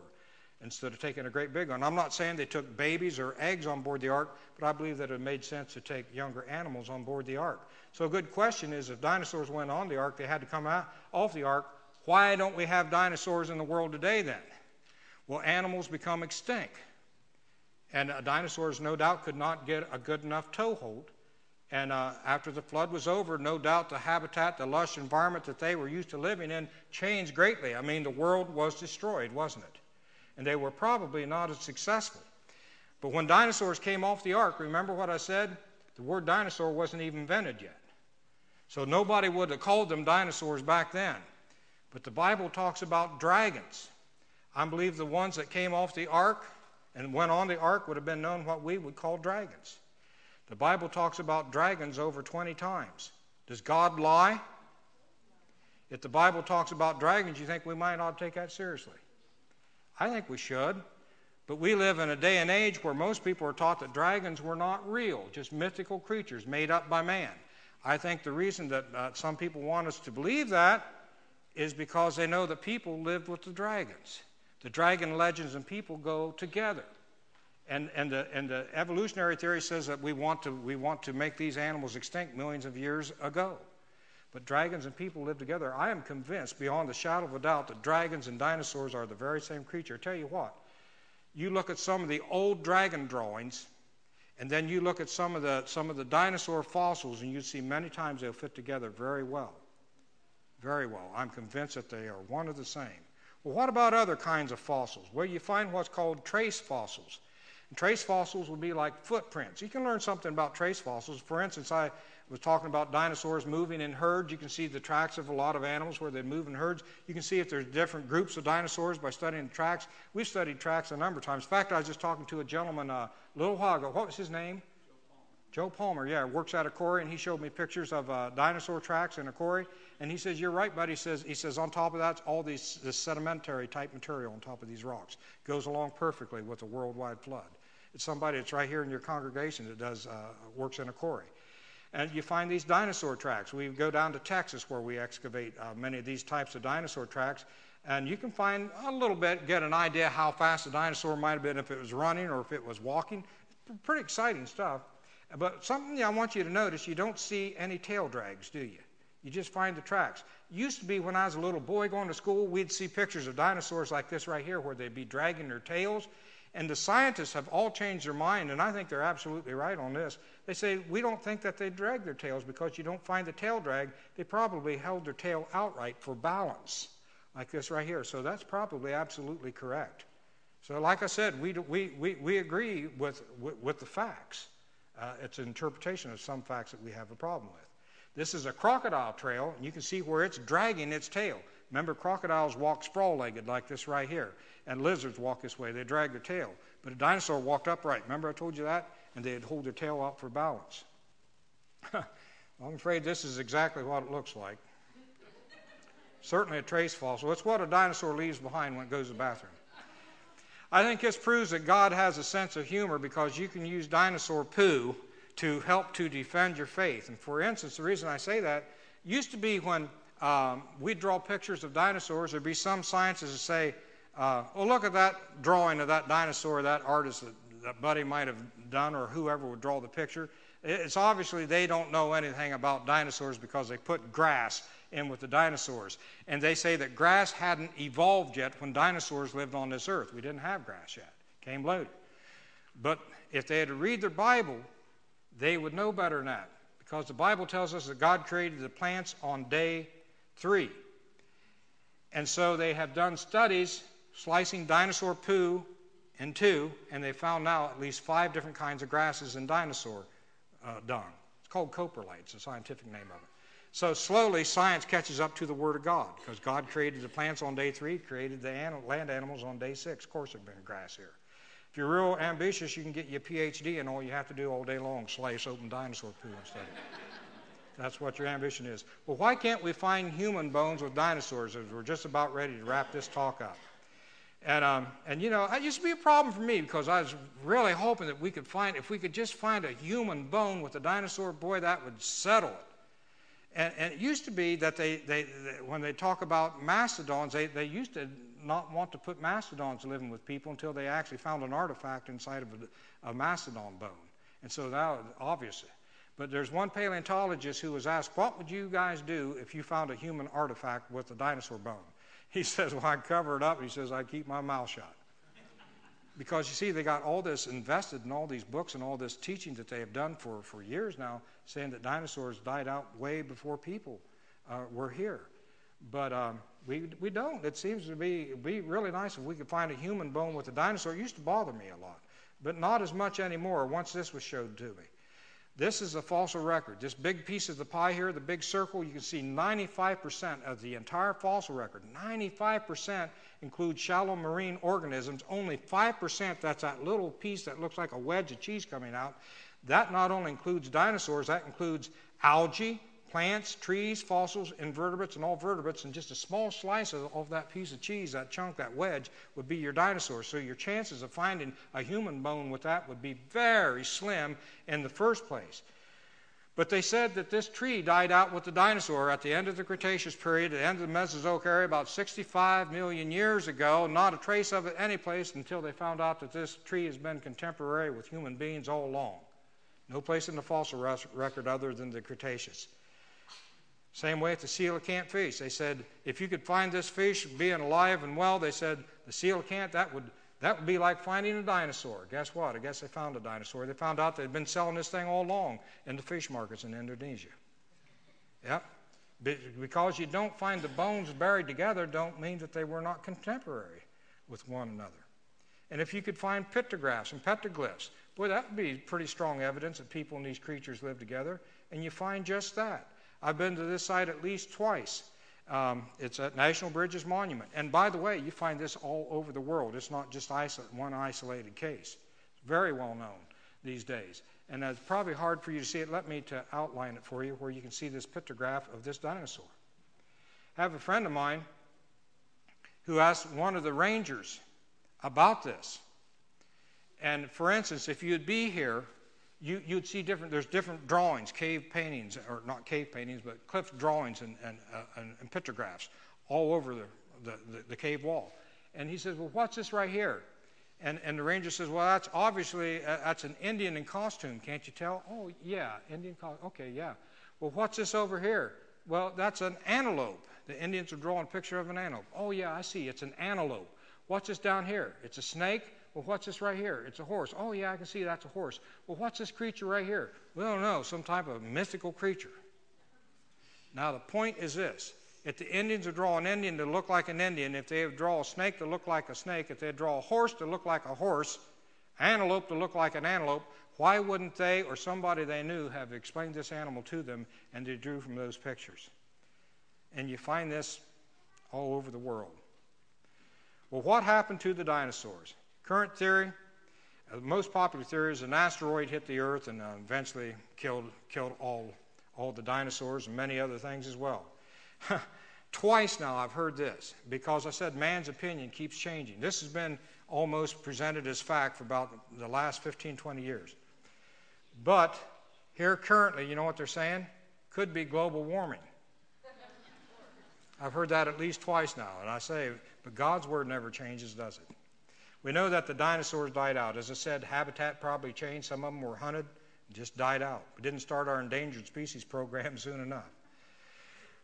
instead of taking a great big one. I'm not saying they took babies or eggs on board the ark, but I believe that it made sense to take younger animals on board the ark. So a good question is if dinosaurs went on the ark, they had to come out off the ark. Why don't we have dinosaurs in the world today then? Well, animals become extinct. And uh, dinosaurs, no doubt, could not get a good enough toehold and uh, after the flood was over, no doubt the habitat, the lush environment that they were used to living in changed greatly. I mean, the world was destroyed, wasn't it? And they were probably not as successful. But when dinosaurs came off the ark, remember what I said? The word dinosaur wasn't even invented yet. So nobody would have called them dinosaurs back then. But the Bible talks about dragons. I believe the ones that came off the ark and went on the ark would have been known what we would call dragons. The Bible talks about dragons over 20 times. Does God lie? If the Bible talks about dragons, you think we might not take that seriously? I think we should. But we live in a day and age where most people are taught that dragons were not real, just mythical creatures made up by man. I think the reason that uh, some people want us to believe that is because they know that people lived with the dragons. The dragon legends and people go together. And, and, the, and the evolutionary theory says that we want, to, we want to make these animals extinct millions of years ago. But dragons and people live together. I am convinced, beyond the shadow of a doubt, that dragons and dinosaurs are the very same creature. Tell you what, you look at some of the old dragon drawings, and then you look at some of the, some of the dinosaur fossils, and you see many times they'll fit together very well. Very well. I'm convinced that they are one of the same. Well, what about other kinds of fossils? Well, you find what's called trace fossils. And Trace fossils would be like footprints. You can learn something about trace fossils. For instance, I was talking about dinosaurs moving in herds. You can see the tracks of a lot of animals where they move in herds. You can see if there's different groups of dinosaurs by studying the tracks. We've studied tracks a number of times. In fact, I was just talking to a gentleman uh, a little while ago. What was his name? Joe Palmer, yeah, works out of quarry, and he showed me pictures of uh, dinosaur tracks in a quarry. And he says, "You're right, buddy." He says, "He says on top of that, all these this sedimentary type material on top of these rocks goes along perfectly with a worldwide flood." It's somebody that's right here in your congregation that does uh, works in a quarry. And you find these dinosaur tracks. We go down to Texas where we excavate uh, many of these types of dinosaur tracks, and you can find a little bit, get an idea how fast a dinosaur might have been if it was running or if it was walking. Pretty exciting stuff. But something I want you to notice you don't see any tail drags, do you? You just find the tracks. Used to be when I was a little boy going to school, we'd see pictures of dinosaurs like this right here where they'd be dragging their tails. And the scientists have all changed their mind, and I think they're absolutely right on this. They say, we don't think that they drag their tails because you don't find the tail drag. They probably held their tail outright for balance, like this right here. So that's probably absolutely correct. So, like I said, we, we, we, we agree with, with, with the facts. Uh, it's an interpretation of some facts that we have a problem with. This is a crocodile trail, and you can see where it's dragging its tail. Remember, crocodiles walk sprawl legged like this right here, and lizards walk this way. They drag their tail. But a dinosaur walked upright. Remember, I told you that? And they'd hold their tail out for balance. I'm afraid this is exactly what it looks like. Certainly a trace fossil. It's what a dinosaur leaves behind when it goes to the bathroom. I think this proves that God has a sense of humor because you can use dinosaur poo to help to defend your faith. And for instance, the reason I say that used to be when um, we'd draw pictures of dinosaurs, there'd be some scientists that say, uh, oh, look at that drawing of that dinosaur, that artist that, that Buddy might have done, or whoever would draw the picture. It's obviously they don't know anything about dinosaurs because they put grass in with the dinosaurs. And they say that grass hadn't evolved yet when dinosaurs lived on this earth. We didn't have grass yet, came later. But if they had to read their Bible, they would know better than that because the Bible tells us that God created the plants on day three. And so they have done studies slicing dinosaur poo in two, and they found now at least five different kinds of grasses in dinosaur uh, dung. It's called coprolite, it's the scientific name of it. So slowly, science catches up to the Word of God because God created the plants on day three, created the land animals on day six. Of course, there's been grass here. If you're real ambitious, you can get your PhD, and all you have to do all day long slice open dinosaur poo and study. That's what your ambition is. Well, why can't we find human bones with dinosaurs as we're just about ready to wrap this talk up? And, um, and you know, it used to be a problem for me because I was really hoping that we could find, if we could just find a human bone with a dinosaur, boy, that would settle it. And, and it used to be that they, they, they, when they talk about mastodons, they, they used to not want to put mastodons living with people until they actually found an artifact inside of a, a mastodon bone. And so now, obviously. But there's one paleontologist who was asked, What would you guys do if you found a human artifact with a dinosaur bone? He says, Well, I'd cover it up. He says, I'd keep my mouth shut. Because you see, they got all this invested in all these books and all this teaching that they have done for, for years now, saying that dinosaurs died out way before people uh, were here. But um, we, we don't. It seems to be, be really nice if we could find a human bone with a dinosaur. It used to bother me a lot, but not as much anymore once this was showed to me. This is a fossil record. This big piece of the pie here, the big circle, you can see 95% of the entire fossil record. 95% includes shallow marine organisms. Only 5%, that's that little piece that looks like a wedge of cheese coming out. That not only includes dinosaurs, that includes algae, plants, trees, fossils, invertebrates, and all vertebrates, and just a small slice of, of, that piece of cheese, that chunk, that wedge, would be your dinosaur. So your chances of finding a human bone with that would be very slim in the first place. But they said that this tree died out with the dinosaur at the end of the Cretaceous period, at the end of the Mesozoic era, about 65 million years ago. Not a trace of it anyplace until they found out that this tree has been contemporary with human beings all along. No place in the fossil record other than the Cretaceous. Same way with the coelacanth fish. They said, if you could find this fish being alive and well, they said the coelacanth, that would, that would be like finding a dinosaur. Guess what? I guess they found a dinosaur. They found out they'd been selling this thing all along in the fish markets in Indonesia. Yep. Because you don't find the bones buried together, don't mean that they were not contemporary with one another. And if you could find pictographs and petroglyphs, boy, that would be pretty strong evidence that people and these creatures lived together. And you find just that. I've been to this site at least twice. Um, it's at Natural Bridges Monument. And by the way, you find this all over the world. It's not just one isolated case. It's very well known these days. And it's probably hard for you to see it. Let me to outline it for you where you can see this pictograph of this dinosaur. I have a friend of mine who asked one of the rangers about this. And for instance, if you'd be here, you, would see different, there's different drawings, cave paintings, or not cave paintings, but cliff drawings and, and, uh, and, and pictographs all over the, the, the, the, cave wall. And he says, Well, what's this right here? And, and the ranger says, Well, that's obviously, uh, that's an Indian in costume, can't you tell? Oh, yeah, Indian costume. Okay, yeah. Well, what's this over here? Well, that's an antelope. The Indians are drawing a picture of an antelope. Oh, yeah, I see. It's an antelope. What's this down here? It's a snake. Well, what's this right here? It's a horse. Oh, yeah, I can see that's a horse. Well, what's this creature right here? We don't know, some type of mystical creature. Now, the point is this if the Indians would draw an Indian to look like an Indian, if they would draw a snake to look like a snake, if they'd draw a horse to look like a horse, antelope to look like an antelope, why wouldn't they or somebody they knew have explained this animal to them and they drew from those pictures? And you find this all over the world. Well, what happened to the dinosaurs? Current theory, uh, the most popular theory is an asteroid hit the Earth and uh, eventually killed, killed all, all the dinosaurs and many other things as well. Twice now I've heard this because I said man's opinion keeps changing. This has been almost presented as fact for about the last 15, 20 years. But here currently, you know what they're saying? Could be global warming. I've heard that at least twice now, and I say, but God's word never changes, does it? We know that the dinosaurs died out. As I said, habitat probably changed. Some of them were hunted, just died out. We didn't start our endangered species program soon enough.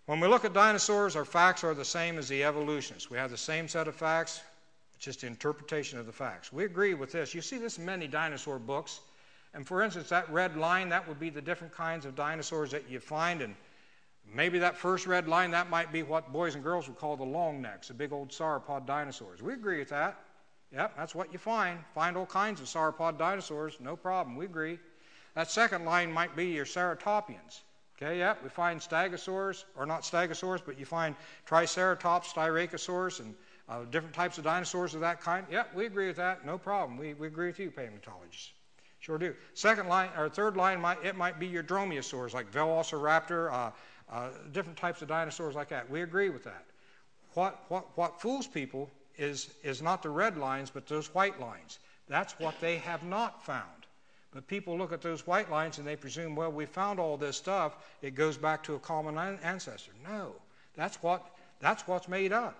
When we look at dinosaurs, our facts are the same as the evolutionists. We have the same set of facts, just the interpretation of the facts. We agree with this. You see this in many dinosaur books. And for instance, that red line, that would be the different kinds of dinosaurs that you find. And maybe that first red line, that might be what boys and girls would call the long necks, the big old sauropod dinosaurs. We agree with that. Yep, that's what you find. Find all kinds of sauropod dinosaurs, no problem, we agree. That second line might be your Ceratopians. Okay, yep, we find stegosaurs, or not stegosaurs, but you find Triceratops, Styracosaurs, and uh, different types of dinosaurs of that kind. Yep, we agree with that, no problem. We, we agree with you, paleontologists. Sure do. Second line, or third line, might, it might be your dromaeosaurs, like Velociraptor, uh, uh, different types of dinosaurs like that. We agree with that. What, what, what fools people is, is not the red lines, but those white lines. That's what they have not found. But people look at those white lines and they presume, well, we found all this stuff, it goes back to a common ancestor. No, that's, what, that's what's made up.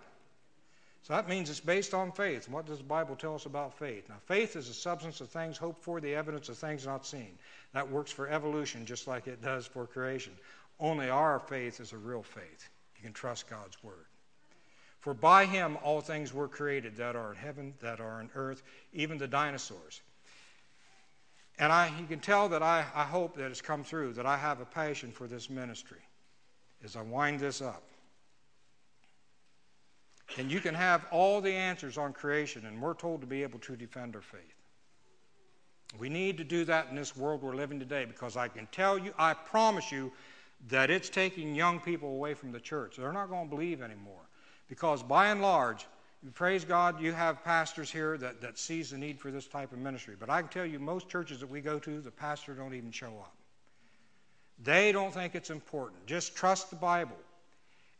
So that means it's based on faith. And what does the Bible tell us about faith? Now, faith is the substance of things hoped for, the evidence of things not seen. That works for evolution just like it does for creation. Only our faith is a real faith. You can trust God's word. For by him all things were created that are in heaven, that are in earth, even the dinosaurs. And I, you can tell that I, I hope that it's come through, that I have a passion for this ministry as I wind this up. And you can have all the answers on creation, and we're told to be able to defend our faith. We need to do that in this world we're living today because I can tell you, I promise you, that it's taking young people away from the church. They're not going to believe anymore. Because by and large, praise God, you have pastors here that, that sees the need for this type of ministry. But I can tell you, most churches that we go to, the pastor don't even show up. They don't think it's important. Just trust the Bible.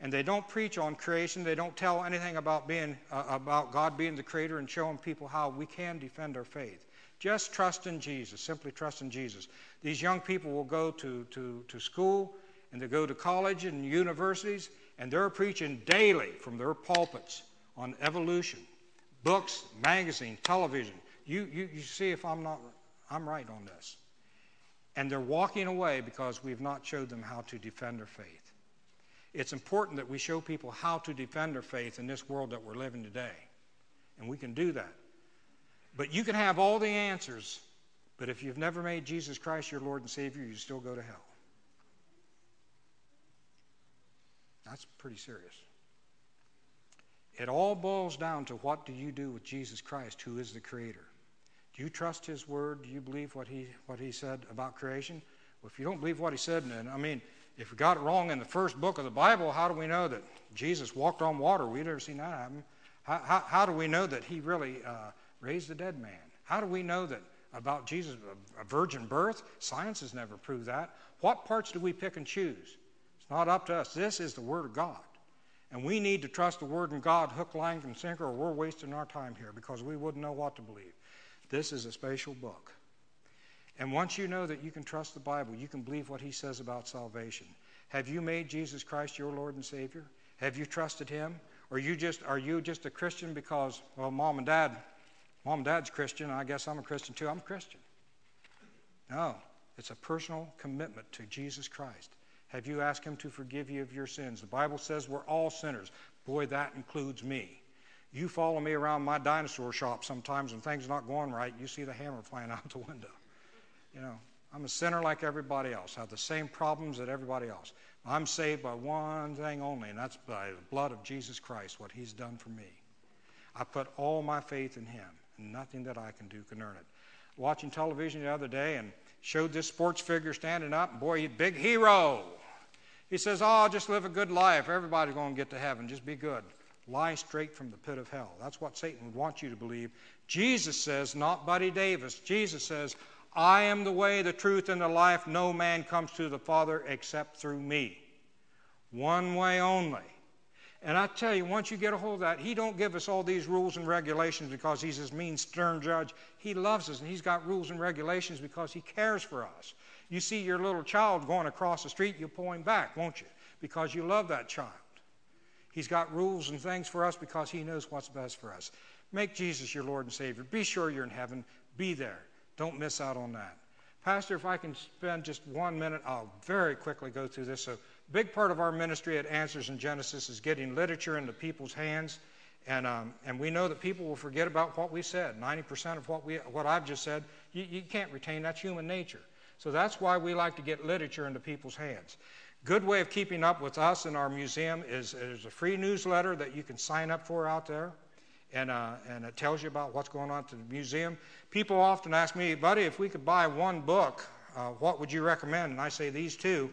And they don't preach on creation. They don't tell anything about being uh, about God being the creator and showing people how we can defend our faith. Just trust in Jesus. Simply trust in Jesus. These young people will go to, to, to school and they go to college and universities and they're preaching daily from their pulpits on evolution, books, magazine, television. You, you, you see if I'm not, I'm right on this. And they're walking away because we've not showed them how to defend their faith. It's important that we show people how to defend their faith in this world that we're living today. And we can do that. But you can have all the answers, but if you've never made Jesus Christ your Lord and Savior, you still go to hell. That's pretty serious. It all boils down to what do you do with Jesus Christ, who is the Creator? Do you trust His Word? Do you believe what He, what he said about creation? Well, if you don't believe what He said, then, I mean, if we got it wrong in the first book of the Bible, how do we know that Jesus walked on water? We've never seen that happen. How, how, how do we know that He really uh, raised the dead man? How do we know that about Jesus, a virgin birth? Science has never proved that. What parts do we pick and choose? Not up to us. This is the Word of God. And we need to trust the Word of God hook, line, and sinker, or we're wasting our time here because we wouldn't know what to believe. This is a special book. And once you know that you can trust the Bible, you can believe what He says about salvation. Have you made Jesus Christ your Lord and Savior? Have you trusted Him? Or you just are you just a Christian because well, mom and dad, mom and dad's Christian. I guess I'm a Christian too. I'm a Christian. No, it's a personal commitment to Jesus Christ. Have you asked Him to forgive you of your sins? The Bible says we're all sinners. Boy, that includes me. You follow me around my dinosaur shop sometimes when things are not going right, you see the hammer flying out the window. You know, I'm a sinner like everybody else. I have the same problems that everybody else. I'm saved by one thing only, and that's by the blood of Jesus Christ, what He's done for me. I put all my faith in Him, and nothing that I can do can earn it. Watching television the other day and showed this sports figure standing up, and boy, he's a big hero. He says, Oh, just live a good life. Everybody's going to get to heaven. Just be good. Lie straight from the pit of hell. That's what Satan would want you to believe. Jesus says, not Buddy Davis. Jesus says, I am the way, the truth, and the life. No man comes to the Father except through me. One way only. And I tell you, once you get a hold of that, he don't give us all these rules and regulations because he's this mean, stern judge. He loves us, and he's got rules and regulations because he cares for us. You see your little child going across the street, you pull him back, won't you? Because you love that child. He's got rules and things for us because he knows what's best for us. Make Jesus your Lord and Savior. Be sure you're in heaven. Be there. Don't miss out on that. Pastor, if I can spend just one minute, I'll very quickly go through this. So big part of our ministry at Answers in Genesis is getting literature into people's hands. And, um, and we know that people will forget about what we said. 90% of what, we, what I've just said, you, you can't retain. That's human nature. So that's why we like to get literature into people's hands. Good way of keeping up with us in our museum is there's a free newsletter that you can sign up for out there. And, uh, and it tells you about what's going on at the museum. People often ask me, buddy, if we could buy one book, uh, what would you recommend? And I say these two.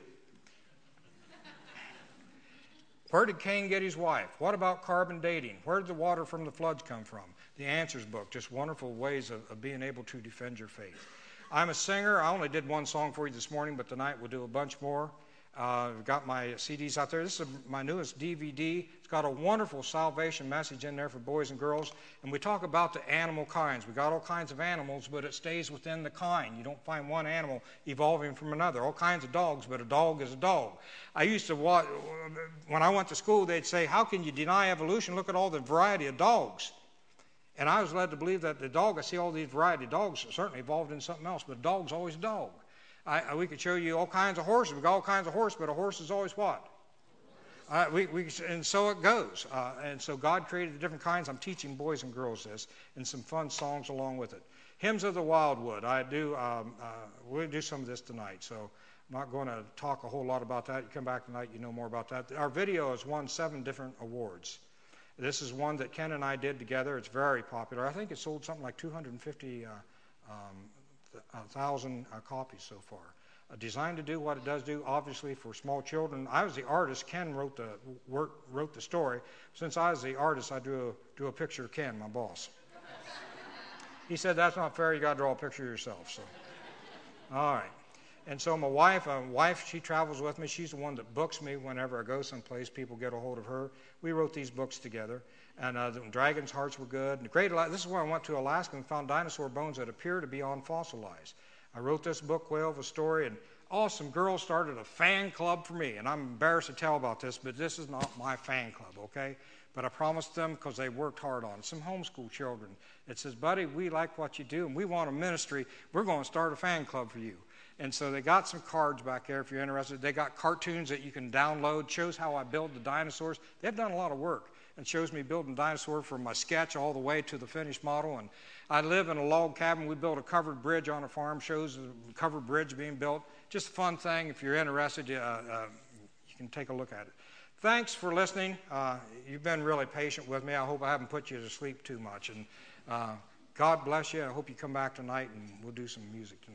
Where did Cain get his wife? What about carbon dating? Where did the water from the floods come from? The Answers book, just wonderful ways of, of being able to defend your faith. I'm a singer. I only did one song for you this morning, but tonight we'll do a bunch more. Uh, I've got my CDs out there. This is my newest DVD. It's got a wonderful salvation message in there for boys and girls. And we talk about the animal kinds. We got all kinds of animals, but it stays within the kind. You don't find one animal evolving from another. All kinds of dogs, but a dog is a dog. I used to watch, when I went to school, they'd say, How can you deny evolution? Look at all the variety of dogs. And I was led to believe that the dog, I see all these variety dogs, certainly evolved in something else, but a dog's always a dog. I, we could show you all kinds of horses. We got all kinds of horses, but a horse is always what? Uh, we, we, and so it goes. Uh, and so God created the different kinds. I'm teaching boys and girls this, and some fun songs along with it. Hymns of the Wildwood. I do. Um, uh, we'll do some of this tonight. So I'm not going to talk a whole lot about that. You come back tonight, you know more about that. Our video has won seven different awards. This is one that Ken and I did together. It's very popular. I think it sold something like 250,000 uh, um, thousand uh, copies so far. Uh, designed to do what it does do, obviously for small children. I was the artist. Ken wrote the work, wrote the story. Since I was the artist, I drew a, drew a picture of Ken, my boss. he said, "That's not fair. You got to draw a picture of yourself." So, all right. And so my wife, my uh, wife, she travels with me. She's the one that books me whenever I go someplace. People get a hold of her. We wrote these books together. And uh, the dragon's hearts were good. And great, this is where I went to Alaska and found dinosaur bones that appear to be unfossilized. I wrote this book, Whale of a Story, and awesome girls started a fan club for me. And I'm embarrassed to tell about this, but this is not my fan club, okay? But I promised them because they worked hard on it. Some homeschool children. It says, buddy, we like what you do, and we want a ministry. We're going to start a fan club for you. And so they got some cards back there if you're interested. They got cartoons that you can download, shows how I build the dinosaurs. They've done a lot of work and shows me building dinosaur from my sketch all the way to the finished model. And I live in a log cabin. We built a covered bridge on a farm, shows a covered bridge being built. Just a fun thing. If you're interested, uh, uh, you can take a look at it. Thanks for listening. Uh, you've been really patient with me. I hope I haven't put you to sleep too much. And uh, God bless you. I hope you come back tonight and we'll do some music tonight.